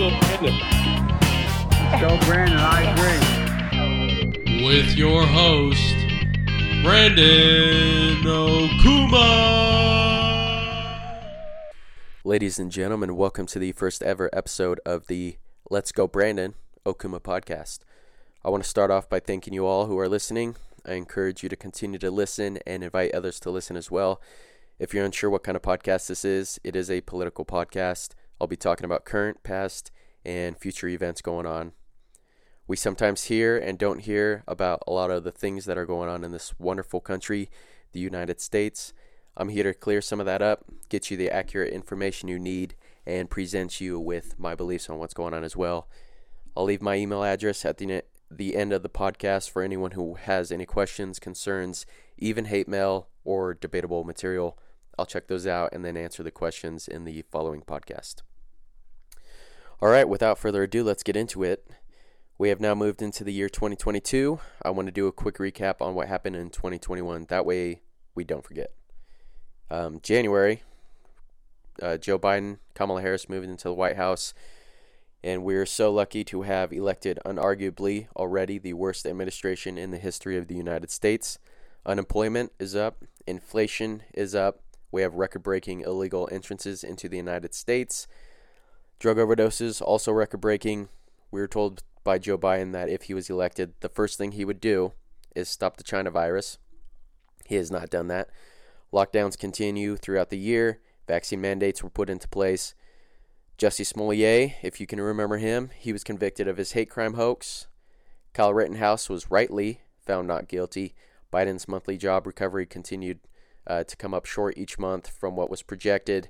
go Brandon. Go Brandon, I agree. with your host, Brandon Okuma. Ladies and gentlemen, welcome to the first ever episode of the Let's Go Brandon Okuma podcast. I want to start off by thanking you all who are listening. I encourage you to continue to listen and invite others to listen as well. If you're unsure what kind of podcast this is, it is a political podcast. I'll be talking about current, past, and future events going on. We sometimes hear and don't hear about a lot of the things that are going on in this wonderful country, the United States. I'm here to clear some of that up, get you the accurate information you need, and present you with my beliefs on what's going on as well. I'll leave my email address at the, the end of the podcast for anyone who has any questions, concerns, even hate mail or debatable material. I'll check those out and then answer the questions in the following podcast. All right, without further ado, let's get into it. We have now moved into the year 2022. I want to do a quick recap on what happened in 2021. That way, we don't forget. Um, January, uh, Joe Biden, Kamala Harris moved into the White House, and we're so lucky to have elected unarguably already the worst administration in the history of the United States. Unemployment is up, inflation is up, we have record breaking illegal entrances into the United States. Drug overdoses also record breaking. We were told by Joe Biden that if he was elected, the first thing he would do is stop the China virus. He has not done that. Lockdowns continue throughout the year. Vaccine mandates were put into place. Jussie Smollett, if you can remember him, he was convicted of his hate crime hoax. Kyle Rittenhouse was rightly found not guilty. Biden's monthly job recovery continued uh, to come up short each month from what was projected.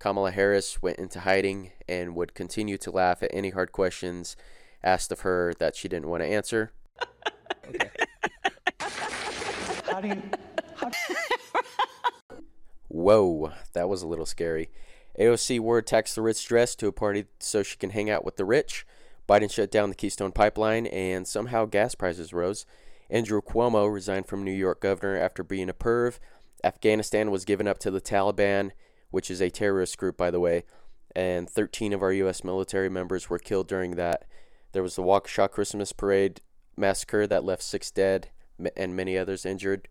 Kamala Harris went into hiding and would continue to laugh at any hard questions asked of her that she didn't want to answer. How do you? Whoa, that was a little scary. AOC wore tax the rich dress to a party so she can hang out with the rich. Biden shut down the Keystone Pipeline, and somehow gas prices rose. Andrew Cuomo resigned from New York governor after being a perv. Afghanistan was given up to the Taliban, which is a terrorist group, by the way, and 13 of our U.S. military members were killed during that. There was the Waukesha Christmas Parade massacre that left six dead and many others injured.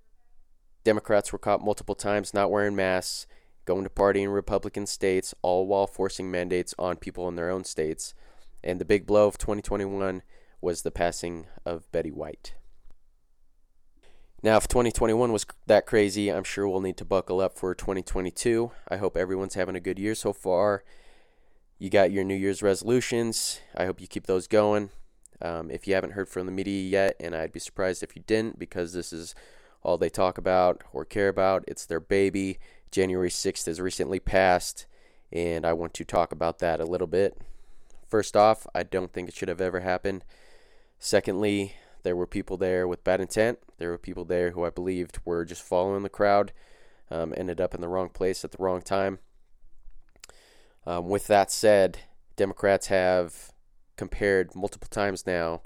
Democrats were caught multiple times not wearing masks, going to party in Republican states, all while forcing mandates on people in their own states. And the big blow of 2021 was the passing of Betty White. Now, if 2021 was that crazy, I'm sure we'll need to buckle up for 2022. I hope everyone's having a good year so far. You got your New Year's resolutions. I hope you keep those going. Um, if you haven't heard from the media yet, and I'd be surprised if you didn't, because this is all they talk about or care about, it's their baby. January 6th has recently passed, and I want to talk about that a little bit. First off, I don't think it should have ever happened. Secondly, there were people there with bad intent. There were people there who I believed were just following the crowd, um, ended up in the wrong place at the wrong time. Um, with that said, Democrats have compared multiple times now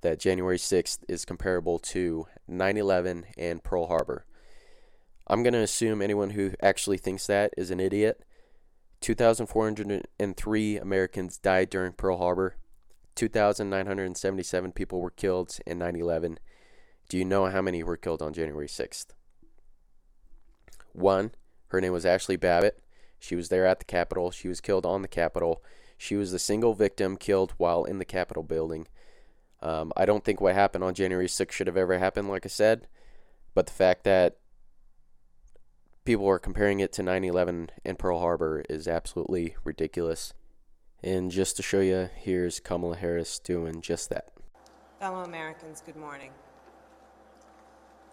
that January 6th is comparable to 9 11 and Pearl Harbor. I'm going to assume anyone who actually thinks that is an idiot. 2,403 Americans died during Pearl Harbor. 2,977 people were killed in 9 11. Do you know how many were killed on January 6th? One, her name was Ashli Babbitt. She was there at the Capitol. She was killed on the Capitol. She was the single victim killed while in the Capitol building. Um, I don't think what happened on January 6th should have ever happened, like I said. But the fact that people are comparing it to 9 11 and Pearl Harbor is absolutely ridiculous. And just to show you, here's Kamala Harris doing just that. Fellow Americans, good morning.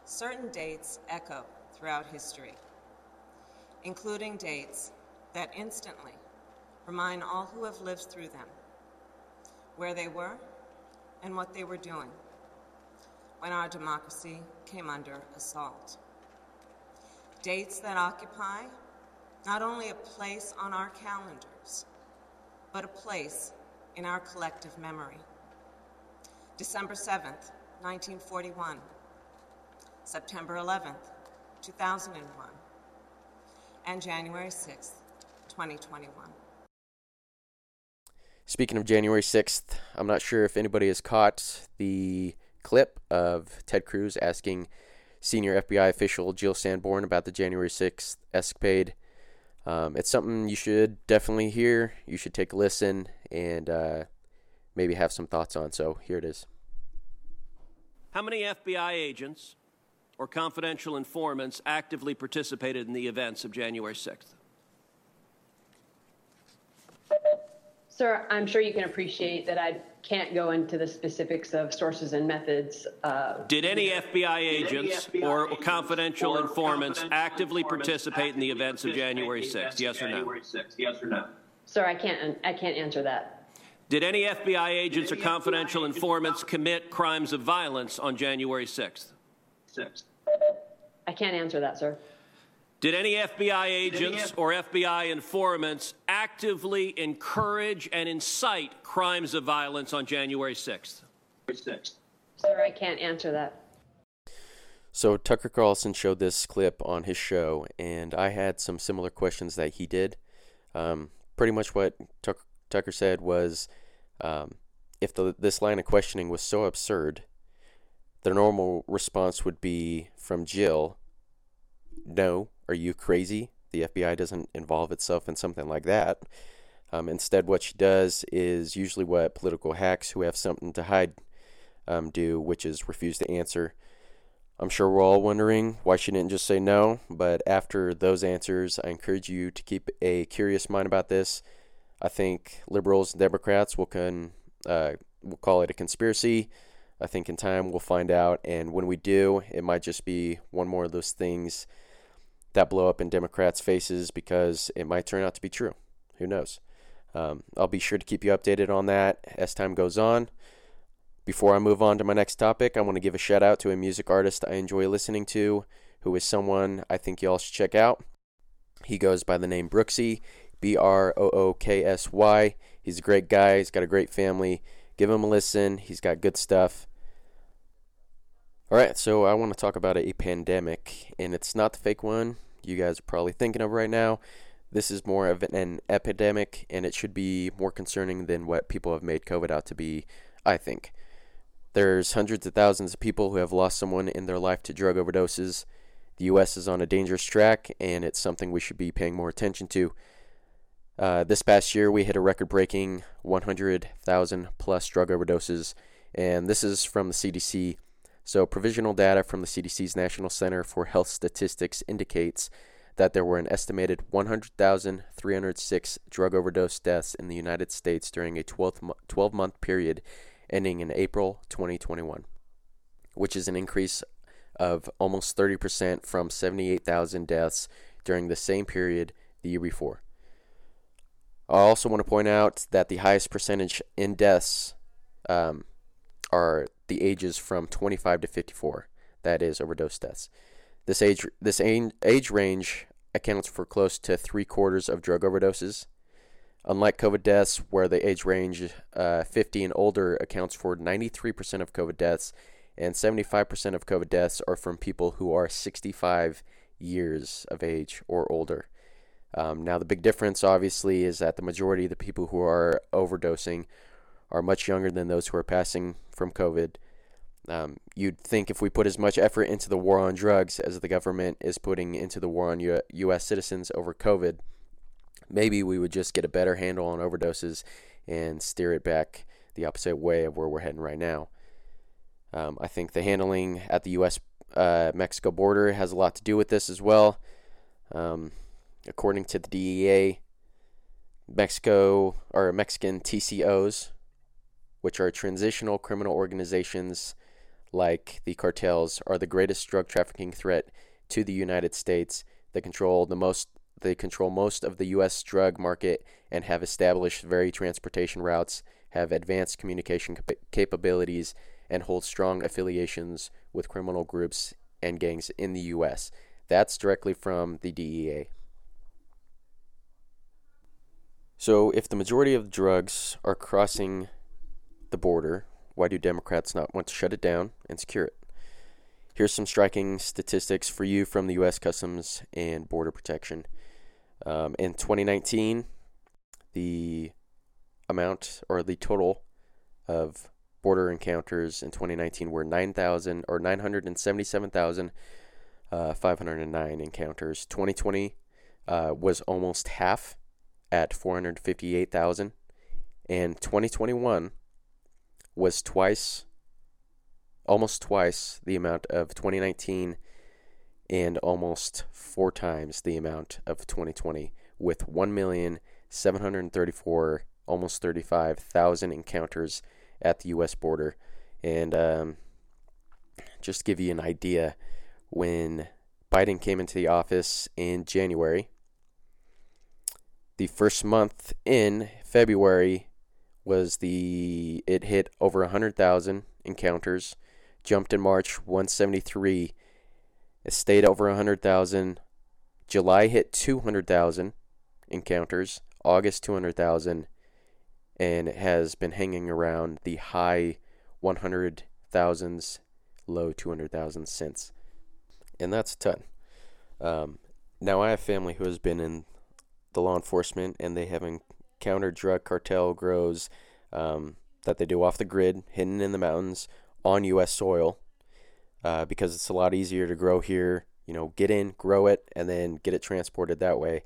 Certain dates echo throughout history, including dates that instantly remind all who have lived through them where they were and what they were doing when our democracy came under assault. Dates that occupy not only a place on our calendars, but a place in our collective memory. December 7th, 1941, September 11th, 2001, and January 6th, 2021. Speaking of January 6th, I'm not sure if anybody has caught the clip of Ted Cruz asking senior FBI official Jill Sanborn about the January 6th escapade. Um, it's something you should definitely hear. You should take a listen and uh, maybe have some thoughts on. So here it is. How many FBI agents or confidential informants actively participated in the events of January 6th? Sir, I'm sure you can appreciate that I can't go into the specifics of sources and methods. Uh, Did any FBI agents or confidential informants actively participate in the events of January 6th? Yes or no? Yes or no? sir, I can't. I can't answer that. Did any FBI agents or confidential informants commit crimes of violence on January 6th? Six. I can't answer that, sir. Did any FBI agents or FBI informants actively encourage and incite crimes of violence on January 6th? Six. Sir, I can't answer that. So Tucker Carlson showed this clip on his show, and I had some similar questions that he did. Um, pretty much what Tuck- Tucker said was, um, if the, this line of questioning was so absurd, the normal response would be from Jill, "No, are you crazy? The FBI doesn't involve itself in something like that." Um, instead, what she does is usually what political hacks who have something to hide um, do, which is refuse to answer. I'm sure we're all wondering why she didn't just say no, but after those answers, I encourage you to keep a curious mind about this. I think liberals and Democrats will can uh, we'll call it a conspiracy. I think in time we'll find out, and when we do, it might just be one more of those things that blow up in Democrats' faces because it might turn out to be true. Who knows? Um, I'll be sure to keep you updated on that as time goes on. Before I move on to my next topic, I want to give a shout out to a music artist I enjoy listening to, who is someone I think y'all should check out. He goes by the name Brooksy, B R O O K S Y. He's a great guy, he's got a great family. Give him a listen, he's got good stuff. Alright, so I want to talk about a pandemic, and it's not the fake one you guys are probably thinking of right now. This is more of an epidemic, and it should be more concerning than what people have made COVID out to be, I think. There's hundreds of thousands of people who have lost someone in their life to drug overdoses. The U.S. is on a dangerous track, and it's something we should be paying more attention to. Uh, this past year, we hit a record breaking 100,000 plus drug overdoses, and this is from the CDC. So, provisional data from the CDC's National Center for Health Statistics indicates that there were an estimated 100,306 drug overdose deaths in the United States during a 12 month period ending in April 2021, which is an increase of almost 30% from 78,000 deaths during the same period the year before. I also want to point out that the highest percentage in deaths um, are the ages from 25 to 54. That is overdose deaths. This age this age range accounts for close to three quarters of drug overdoses. Unlike COVID deaths, where the age range uh, 50 and older accounts for 93% of COVID deaths, and 75% of COVID deaths are from people who are 65 years of age or older. Um, now, the big difference, obviously, is that the majority of the people who are overdosing are much younger than those who are passing from COVID. Um, you'd think if we put as much effort into the war on drugs as the government is putting into the war on U- U.S. citizens over COVID, maybe we would just get a better handle on overdoses and steer it back the opposite way of where we're heading right now. Um, I think the handling at the U.S. Uh, Mexico border has a lot to do with this as well. Um, according to the DEA, Mexico or Mexican TCOs, which are transitional criminal organizations like the cartels, are the greatest drug trafficking threat to the United States. They control the most they control most of the US drug market and have established very transportation routes, have advanced communication cap- capabilities and hold strong affiliations with criminal groups and gangs in the US. That's directly from the DEA. So, if the majority of drugs are crossing the border, why do Democrats not want to shut it down and secure it? Here's some striking statistics for you from the U.S. Customs and Border Protection. Um, in 2019, the amount or the total of border encounters in 2019 were 9,000 or 977,509 encounters. 2020 uh, was almost half at 458,000, and 2021 was twice, almost twice the amount of 2019, and almost four times the amount of 2020, with 1,734,000 almost 35,000 encounters at the U.S. border. And um, just to give you an idea, when Biden came into the office in January, the first month in February was the it hit over 100,000 encounters, jumped in March 173, it stayed over 100,000. July hit 200,000 encounters, August 200,000, and it has been hanging around the high 100,000s, low 200,000 since. And that's a ton. Um, now, I have family who has been in the law enforcement and they have encountered drug cartel grows um, that they do off the grid, hidden in the mountains on U.S. soil, uh, because it's a lot easier to grow here. You know, get in, grow it, and then get it transported that way.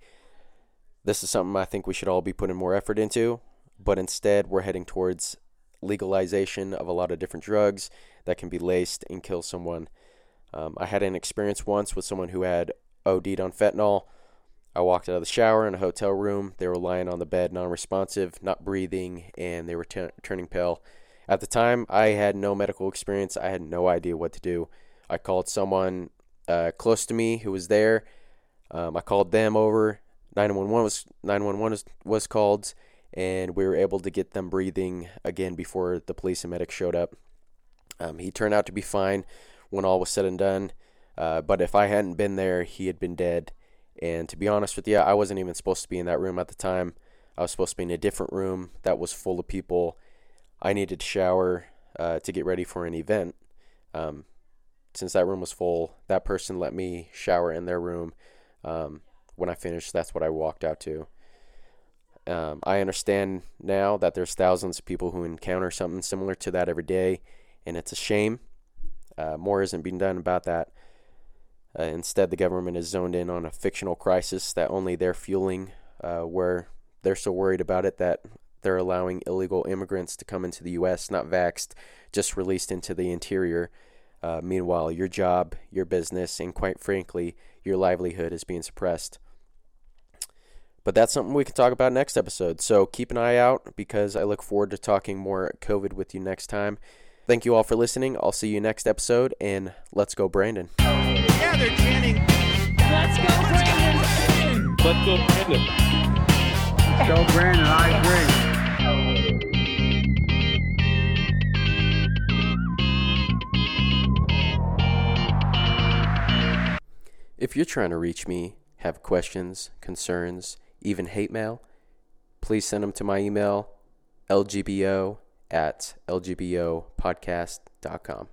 This is something I think we should all be putting more effort into but instead we're heading towards legalization of a lot of different drugs that can be laced and kill someone. Um, I had an experience once with someone who had OD'd on fentanyl. I walked out of the shower in a hotel room. They were lying on the bed, non responsive, not breathing, and they were t- turning pale. At the time, I had no medical experience. I had no idea what to do. I called someone uh, close to me who was there. Um, I called them over. 911 was 911 was, was called and we were able to get them breathing again before the police and medics showed up. Um, he turned out to be fine when all was said and done, uh, but if I hadn't been there, he had been dead. And to be honest with you, I wasn't even supposed to be in that room at the time. I was supposed to be in a different room that was full of people. I needed to shower uh, to get ready for an event. Um, since that room was full, that person let me shower in their room. Um, when I finished, that's what I walked out to. Um, I understand now that there's thousands of people who encounter something similar to that every day, and it's a shame. Uh, more isn't being done about that. Uh, instead, the government is zoned in on a fictional crisis that only they're fueling, uh, where they're so worried about it that they're allowing illegal immigrants to come into the U.S., not vaxxed, just released into the interior. Uh, meanwhile, your job, your business, and quite frankly, your livelihood is being suppressed. But that's something we can talk about next episode. So keep an eye out because I look forward to talking more COVID with you next time. Thank you all for listening. I'll see you next episode, and let's go, Brandon. Yeah, they're chanting. Let's go, Brandon. Let's go, Brandon. Go, Brandon. I agree. If you're trying to reach me, have questions, concerns, even hate mail, please send them to my email, lgbo at lgbopodcast.com.